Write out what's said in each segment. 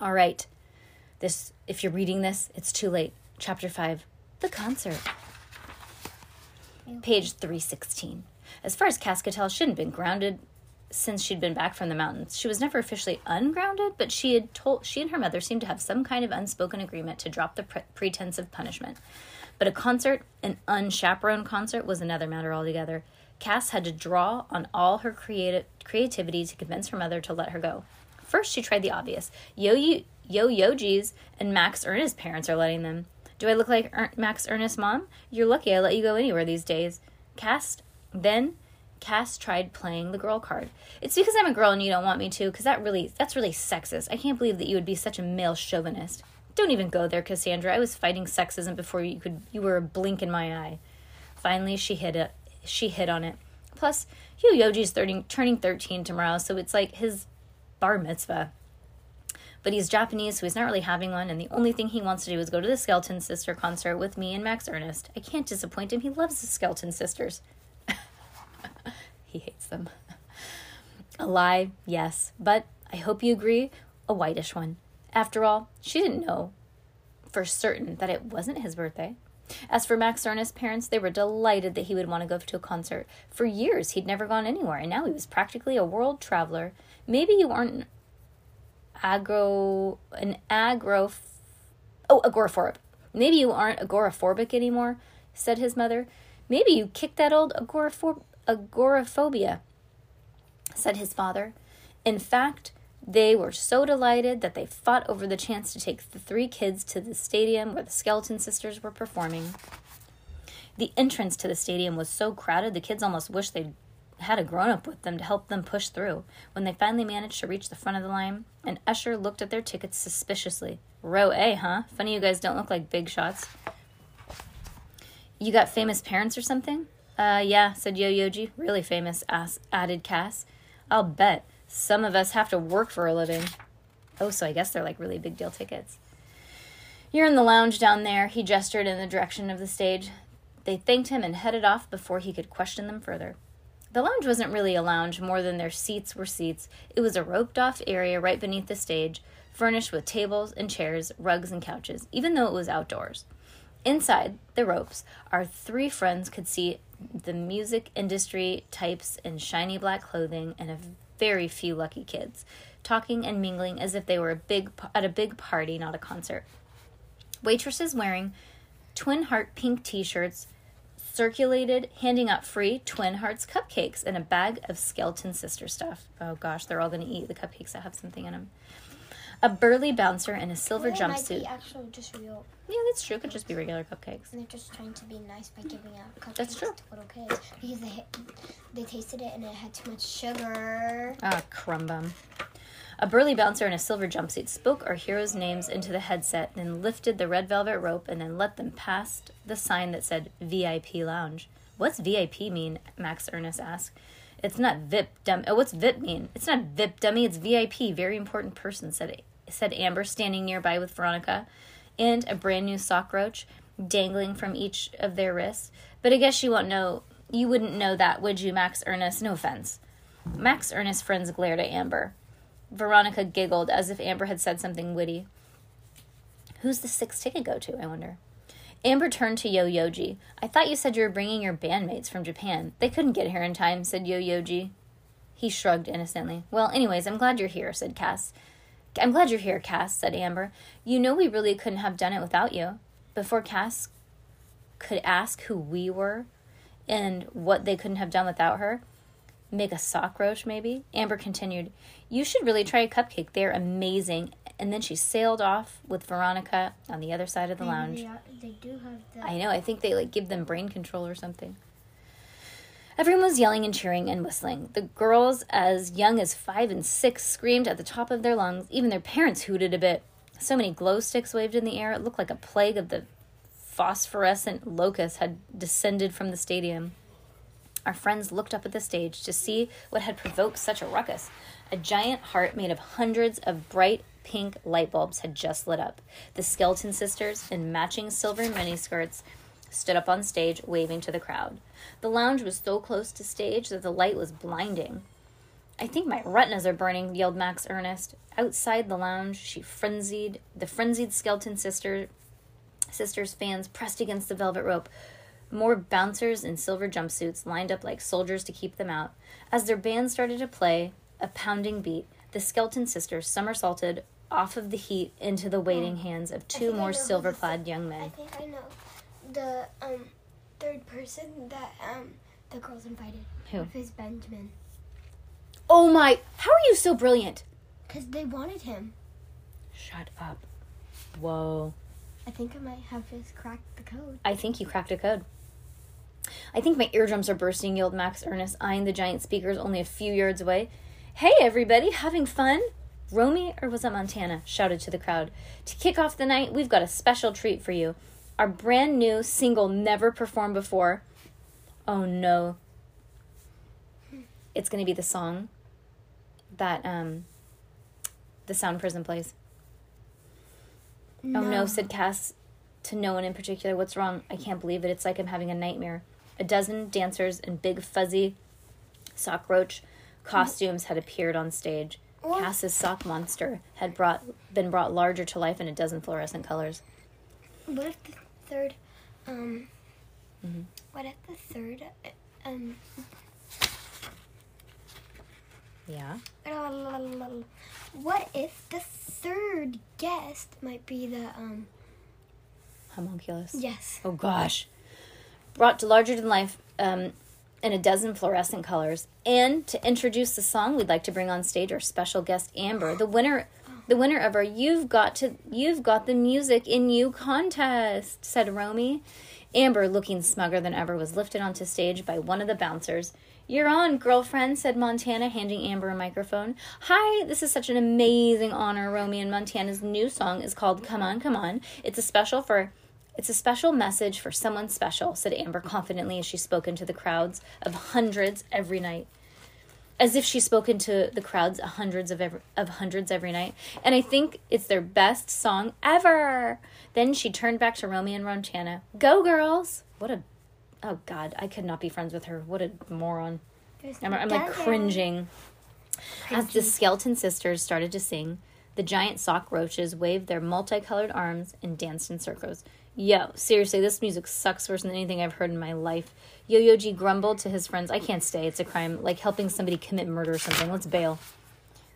All right. This if you're reading this, it's too late. Chapter 5, The Concert. Page 316. As far as could she hadn't been grounded since she'd been back from the mountains. She was never officially ungrounded, but she had told she and her mother seemed to have some kind of unspoken agreement to drop the pre- pretense of punishment. But a concert, an unchaperoned concert, was another matter altogether. Cass had to draw on all her creative creativity to convince her mother to let her go. First, she tried the obvious. Yo Yo Yo Yoji's and Max Ernest's parents are letting them. Do I look like er- Max Ernest's mom? You're lucky I let you go anywhere these days. Cass then Cass tried playing the girl card. It's because I'm a girl and you don't want me to, because that really that's really sexist. I can't believe that you would be such a male chauvinist. Don't even go there, Cassandra. I was fighting sexism before you could you were a blink in my eye. Finally she hit it she hit on it. Plus, Hugh Yoji's 30, turning 13 tomorrow, so it's like his bar mitzvah. But he's Japanese, so he's not really having one, and the only thing he wants to do is go to the Skeleton Sister concert with me and Max Ernest. I can't disappoint him. He loves the Skeleton Sisters. he hates them. A lie, yes, but I hope you agree, a whitish one. After all, she didn't know for certain that it wasn't his birthday. As for Max Ernest's parents, they were delighted that he would want to go to a concert. For years, he'd never gone anywhere, and now he was practically a world traveler. Maybe you aren't agro an agro oh agoraphobic. Maybe you aren't agoraphobic anymore, said his mother. Maybe you kicked that old agorapho- agoraphobia, said his father. In fact, they were so delighted that they fought over the chance to take the three kids to the stadium where the Skeleton Sisters were performing. The entrance to the stadium was so crowded the kids almost wished they'd had a grown up with them to help them push through. When they finally managed to reach the front of the line, an usher looked at their tickets suspiciously. Row A, huh? Funny you guys don't look like big shots. You got famous parents or something? Uh, yeah, said Yo Yoji. Really famous, ass, added Cass. I'll bet. Some of us have to work for a living. Oh, so I guess they're like really big deal tickets. You're in the lounge down there. He gestured in the direction of the stage. They thanked him and headed off before he could question them further. The lounge wasn't really a lounge more than their seats were seats. It was a roped off area right beneath the stage, furnished with tables and chairs, rugs and couches, even though it was outdoors. Inside the ropes, our three friends could see the music industry types in shiny black clothing and a very few lucky kids, talking and mingling as if they were a big at a big party, not a concert. Waitresses wearing twin heart pink t-shirts circulated, handing out free Twin Hearts cupcakes and a bag of Skeleton Sister stuff. Oh gosh, they're all going to eat the cupcakes that have something in them. A burly bouncer in a silver Well, it jumpsuit. just real. Yeah, that's true. Could just be regular cupcakes. And they're just trying to be nice by giving out cupcakes That's true. to little kids because they they tasted it and it had too much sugar. Ah, crumbum. A burly bouncer in a silver jumpsuit spoke our heroes' names into the headset, then lifted the red velvet rope and then let them past the sign that said VIP Lounge. What's VIP mean? Max Ernest asked. It's not VIP dummy. Oh, what's VIP mean? It's not VIP dummy. It's VIP. Very important person," said said Amber, standing nearby with Veronica, and a brand new sock roach dangling from each of their wrists. But I guess you won't know. You wouldn't know that, would you, Max Ernest? No offense. Max Ernest's friends glared at Amber. Veronica giggled as if Amber had said something witty. Who's the sixth ticket go to, I wonder? Amber turned to Yo Yoji. I thought you said you were bringing your bandmates from Japan. They couldn't get here in time, said Yo Yoji. He shrugged innocently. Well, anyways, I'm glad you're here, said Cass. I'm glad you're here, Cass, said Amber. You know we really couldn't have done it without you. Before Cass could ask who we were and what they couldn't have done without her, make a sock roach maybe, Amber continued, You should really try a cupcake. They're amazing. And then she sailed off with Veronica on the other side of the lounge. They, they do have the. I know. I think they like give them brain control or something. Everyone was yelling and cheering and whistling. The girls, as young as five and six, screamed at the top of their lungs. Even their parents hooted a bit. So many glow sticks waved in the air, it looked like a plague of the phosphorescent locusts had descended from the stadium. Our friends looked up at the stage to see what had provoked such a ruckus. A giant heart made of hundreds of bright pink light bulbs had just lit up. The skeleton sisters, in matching silver miniskirts, stood up on stage, waving to the crowd. The lounge was so close to stage that the light was blinding. I think my retinas are burning, yelled Max Ernest. Outside the lounge, she frenzied. The frenzied skeleton sister, sisters fans pressed against the velvet rope. More bouncers in silver jumpsuits lined up like soldiers to keep them out. As their band started to play a pounding beat, the skeleton sisters somersaulted off of the heat into the waiting hands of two more silver clad young men. I think I know the um third person that um the girls invited. Who? Is Benjamin. Oh my, how are you so brilliant? Because they wanted him. Shut up. Whoa. I think I might have just cracked the code. I think you cracked a code. I think my eardrums are bursting, yelled Max Ernest, eyeing the giant speakers only a few yards away. Hey, everybody, having fun? Romy, or was it Montana? shouted to the crowd. To kick off the night, we've got a special treat for you. Our brand new single, never performed before. Oh no. It's going to be the song that um, the Sound Prison plays. Oh no, said Cass to no one in particular. What's wrong? I can't believe it. It's like I'm having a nightmare. A dozen dancers in big fuzzy sock roach costumes had appeared on stage. Cass's sock monster had brought been brought larger to life in a dozen fluorescent colors. What if the third, um, Mhm. what if the third, um, Yeah. what if the third guest might be the, um, Homunculus. yes. Oh gosh. Brought to larger than life um, in a dozen fluorescent colors. And to introduce the song, we'd like to bring on stage our special guest Amber, the winner the winner of our You've Got to You've Got the Music in You contest, said Romy. Amber, looking smugger than ever, was lifted onto stage by one of the bouncers. You're on, girlfriend, said Montana, handing Amber a microphone. Hi, this is such an amazing honor. Romy and Montana's new song is called Come On, Come On. It's a special for it's a special message for someone special, said Amber confidently as she spoke into the crowds of hundreds every night. As if she spoke into the crowds of hundreds of every, of hundreds every night. And I think it's their best song ever. Then she turned back to Romy and Montana. Go girls. What a oh god, I could not be friends with her. What a moron. I'm, I'm like cringing. As the skeleton sisters started to sing, the giant sock roaches waved their multicolored arms and danced in circles. Yo, seriously, this music sucks worse than anything I've heard in my life. Yo Yoji grumbled to his friends, I can't stay. It's a crime, like helping somebody commit murder or something. Let's bail.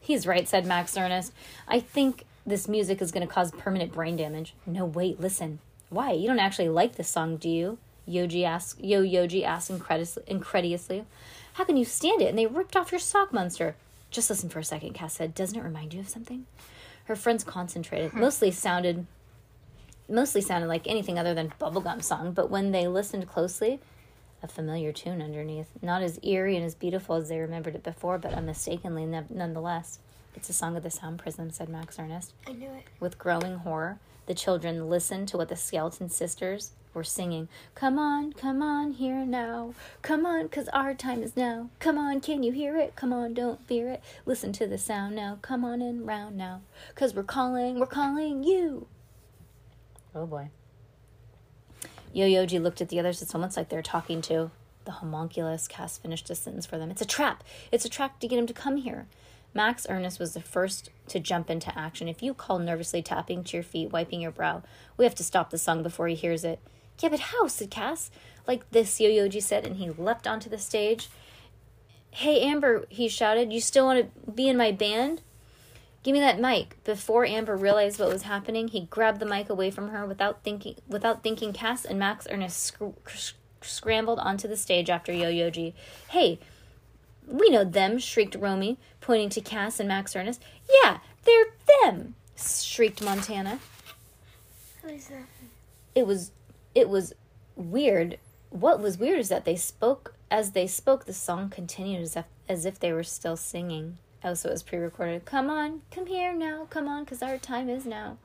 He's right, said Max Ernest. I think this music is going to cause permanent brain damage. No, wait, listen. Why? You don't actually like this song, do you? Yoji asked. Yo Yoji asked incredus- incredulously. How can you stand it? And they ripped off your sock monster. Just listen for a second, Cass said. Doesn't it remind you of something? Her friends concentrated. Hmm. Mostly sounded mostly sounded like anything other than bubblegum song, but when they listened closely, a familiar tune underneath. Not as eerie and as beautiful as they remembered it before, but unmistakably ne- nonetheless. It's a song of the Sound Prism, said Max Ernest. I knew it. With growing horror, the children listened to what the skeleton sisters were singing. Come on, come on, here now. Come on, 'cause our time is now. Come on, can you hear it? Come on, don't fear it. Listen to the sound now. Come on and round now. 'Cause we're calling, we're calling you. Oh boy. Yo Yoji looked at the others. It's almost like they're talking to the homunculus. Cass finished a sentence for them. It's a trap. It's a trap to get him to come here. Max Ernest was the first to jump into action. If you call nervously tapping to your feet, wiping your brow, we have to stop the song before he hears it. Yeah, but how? said Cass. Like this, Yo Yoji said, and he leapt onto the stage. Hey, Amber, he shouted, you still want to be in my band? Give me that mic. Before Amber realized what was happening, he grabbed the mic away from her without thinking. Without thinking, Cass and Max Ernest sc- sc- scrambled onto the stage after Yo Yoji. Hey, we know them, shrieked Romy, pointing to Cass and Max Ernest. Yeah, they're them, shrieked Montana. Who is that? It was it was weird. What was weird is that they spoke As they spoke, the song continued as if, as if they were still singing. Oh, so it was pre recorded. Come on, come here now, come on, because our time is now.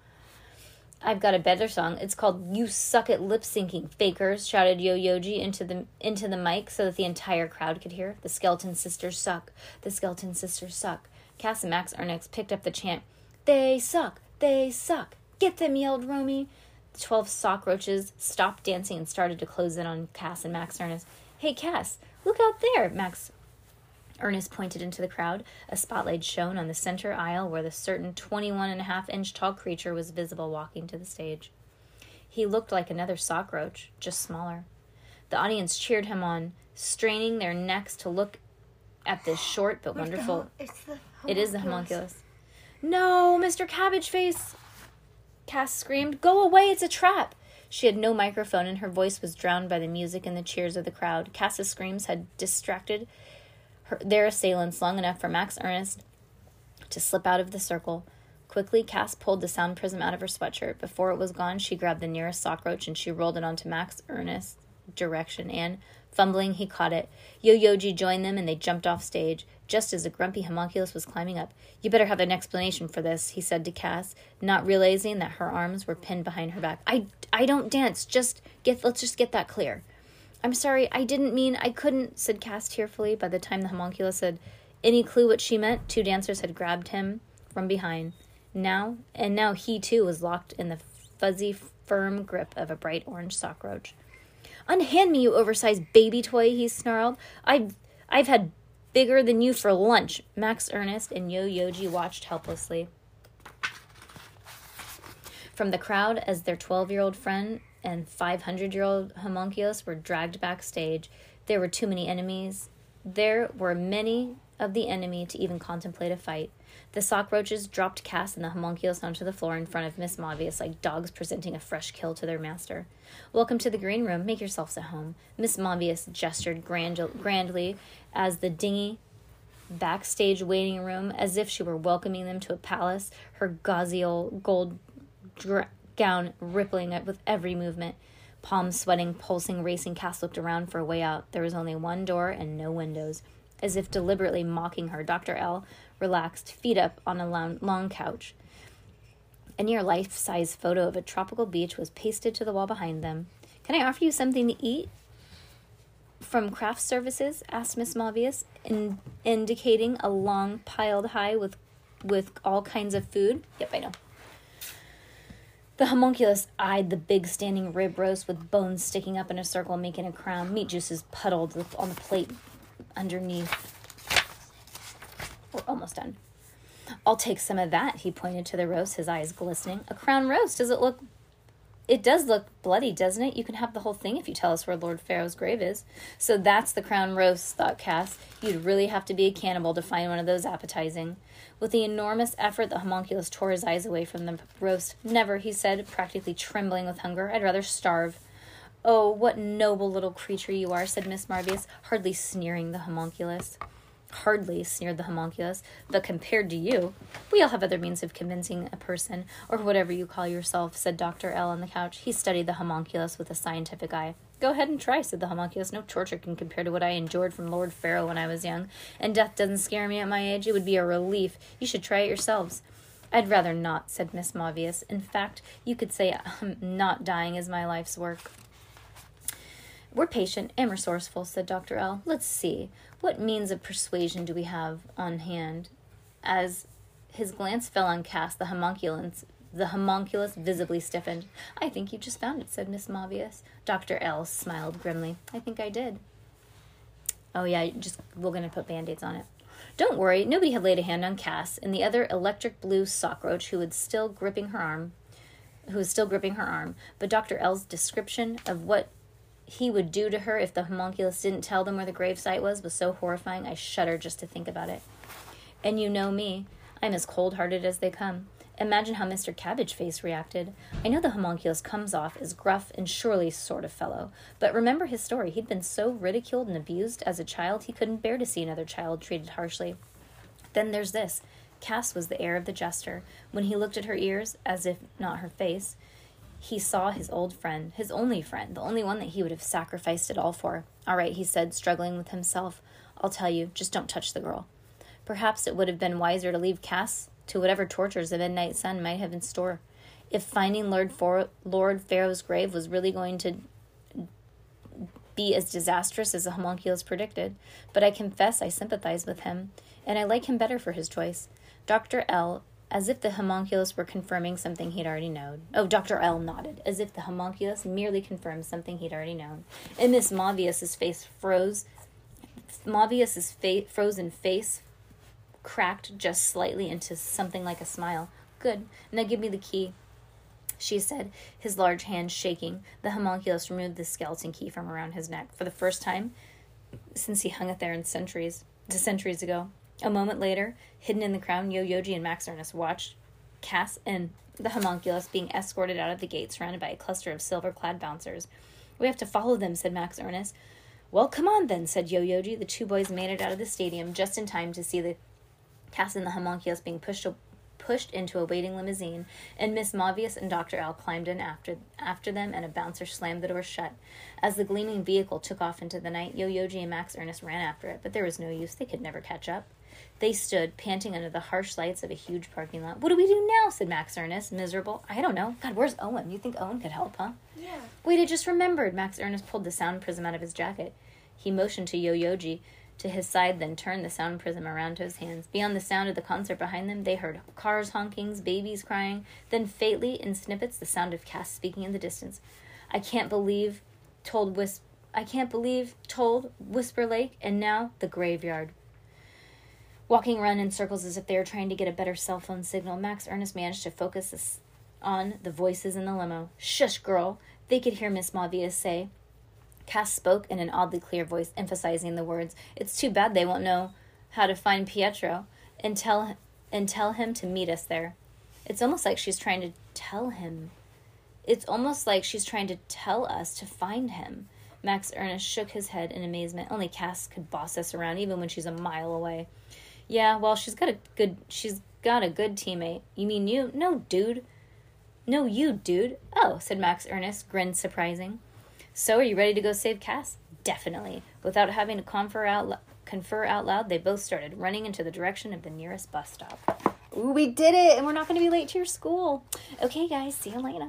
I've got a better song. It's called "You Suck at Lip Syncing." Fakers shouted Yo Yoji into the into the mic so that the entire crowd could hear. The Skeleton Sisters suck. The Skeleton Sisters suck. Cass and Max Ernest picked up the chant. They suck. They suck. Get them! yelled Romy. The twelve sock roaches stopped dancing and started to close in on Cass and Max Ernest. Hey, Cass, look out there! Max Ernest pointed into the crowd. A spotlight shone on the center aisle where the certain 21 and a half inch tall creature was visible walking to the stage. He looked like another sock roach, just smaller. The audience cheered him on, straining their necks to look at this short but Where's the wonderful. hom- it's the It is the homunculus. homunculus. No, Mr. Cabbage Face! Cass screamed. Go away, it's a trap! She had no microphone and her voice was drowned by the music and the cheers of the crowd. Cass's screams had distracted her, their assailants long enough for Max Ernest to slip out of the circle. Quickly, Cass pulled the sound prism out of her sweatshirt. Before it was gone, she grabbed the nearest sock roach and she rolled it onto Max Ernest's direction, and, fumbling, he caught it. Yo Yoji joined them and they jumped off stage, just as the grumpy homunculus was climbing up. You better have an explanation for this, he said to Cass, not realizing that her arms were pinned behind her back. I, I don't dance. Just get, let's just get that clear. I'm sorry, I didn't mean I couldn't, said Cass tearfully. By the time the homunculus had any clue what she meant, two dancers had grabbed him from behind. Now, and now he too was locked in the fuzzy, firm grip of a bright orange sock roach. Unhand me, you oversized baby toy, he snarled. I've, I've had bigger than you for lunch. Max Ernest and Yo Yoji watched helplessly from the crowd as their 12 year old friend and 500 year old homunculus were dragged backstage. There were too many enemies. There were many of the enemy to even contemplate a fight. The sock roaches dropped Cass and the homunculus onto the floor in front of Miss Mobius like dogs presenting a fresh kill to their master. Welcome to the green room. Make yourselves at home. Miss Mobius gestured grand- grandly as the dingy backstage waiting room as if she were welcoming them to a palace, her gauzy old gold dra- gown rippling it with every movement. Palms sweating, pulsing, racing, Cass looked around for a way out. There was only one door and no windows. As if deliberately mocking her, Dr. L relaxed, feet up on a long, long couch. A near life size photo of a tropical beach was pasted to the wall behind them. Can I offer you something to eat? From craft services? asked Miss Malvius, in, indicating a long piled high with, with all kinds of food. Yep, I know. The homunculus eyed the big standing rib roast with bones sticking up in a circle, making a crown. Meat juices puddled on the plate underneath. We're almost done. I'll take some of that, he pointed to the roast, his eyes glistening. A crown roast. Does it look. It does look bloody, doesn't it? You can have the whole thing if you tell us where Lord Pharaoh's grave is. So that's the crown roast, thought Cass. You'd really have to be a cannibal to find one of those appetizing. With the enormous effort, the homunculus tore his eyes away from the roast. Never, he said, practically trembling with hunger. I'd rather starve. Oh, what noble little creature you are, said Miss Marvius, hardly sneering the homunculus. Hardly, sneered the homunculus, but compared to you, we all have other means of convincing a person, or whatever you call yourself, said Dr. L on the couch. He studied the homunculus with a scientific eye. Go ahead and try, said the homunculus. No torture can compare to what I endured from Lord Pharaoh when I was young, and death doesn't scare me at my age. It would be a relief. You should try it yourselves. I'd rather not, said Miss Mavius. In fact, you could say um, not dying is my life's work. We're patient and resourceful, said Dr. L. Let's see. What means of persuasion do we have on hand? As his glance fell on Cass, the homunculus, the homunculus visibly stiffened. I think you just found it, said Miss Mavius. Dr. L smiled grimly. I think I did. Oh, yeah, just we're going to put band aids on it. Don't worry, nobody had laid a hand on Cass, and the other electric blue sockroach who was still gripping her arm, who was still gripping her arm. But Dr. L's description of what he would do to her if the homunculus didn't tell them where the gravesite was was so horrifying I shudder just to think about it. And you know me, I'm as cold hearted as they come. Imagine how Mr. Cabbage Face reacted. I know the homunculus comes off as gruff and surely sort of fellow, but remember his story. He'd been so ridiculed and abused as a child he couldn't bear to see another child treated harshly. Then there's this. Cass was the heir of the jester. When he looked at her ears, as if not her face, he saw his old friend, his only friend, the only one that he would have sacrificed it all for. All right, he said, struggling with himself. I'll tell you, just don't touch the girl. Perhaps it would have been wiser to leave Cass to whatever tortures the midnight sun might have in store. If finding Lord, For- Lord Pharaoh's grave was really going to be as disastrous as the homunculus predicted, but I confess I sympathize with him, and I like him better for his choice. Dr. L, as if the homunculus were confirming something he'd already known. Oh, Dr. L nodded, as if the homunculus merely confirmed something he'd already known. And Miss Mavius's face froze. Mavius's fa- frozen face cracked just slightly into something like a smile. Good. Now give me the key she said, his large hand shaking. The homunculus removed the skeleton key from around his neck for the first time since he hung it there in centuries, to centuries ago. A moment later, hidden in the crown, Yo-Yoji and Max Ernest watched Cass and the homunculus being escorted out of the gate, surrounded by a cluster of silver-clad bouncers. We have to follow them, said Max Ernest. Well, come on then, said Yo-Yoji. The two boys made it out of the stadium just in time to see the Cass and the homunculus being pushed pushed into a waiting limousine, and Miss Mavius and Dr. L climbed in after, after them, and a bouncer slammed the door shut. As the gleaming vehicle took off into the night, Yo-Yoji and Max Ernest ran after it, but there was no use. They could never catch up. They stood, panting under the harsh lights of a huge parking lot. What do we do now? said Max Ernest, miserable. I don't know. God, where's Owen? You think Owen could help, huh? Yeah. Wait, I just remembered. Max Ernest pulled the sound prism out of his jacket. He motioned to Yo-Yoji to his side, then turned the sound prism around to his hands. Beyond the sound of the concert behind them, they heard cars honkings, babies crying, then faintly, in snippets, the sound of Cass speaking in the distance. I can't believe, told Whisp. I can't believe, told Whisper Lake, and now the graveyard. Walking around in circles as if they were trying to get a better cell phone signal, Max Ernest managed to focus on the voices in the limo. Shush, girl! They could hear Miss Mavius say, Cass spoke in an oddly clear voice, emphasizing the words. It's too bad they won't know how to find Pietro and tell and tell him to meet us there. It's almost like she's trying to tell him. It's almost like she's trying to tell us to find him. Max Ernest shook his head in amazement. Only Cass could boss us around even when she's a mile away. Yeah, well, she's got a good she's got a good teammate. You mean you? No, dude. No, you, dude. Oh, said Max Ernest, grin surprising. So, are you ready to go save Cass? Definitely. Without having to confer out, confer out loud, they both started running into the direction of the nearest bus stop. Ooh, we did it, and we're not going to be late to your school. Okay, guys, see you later.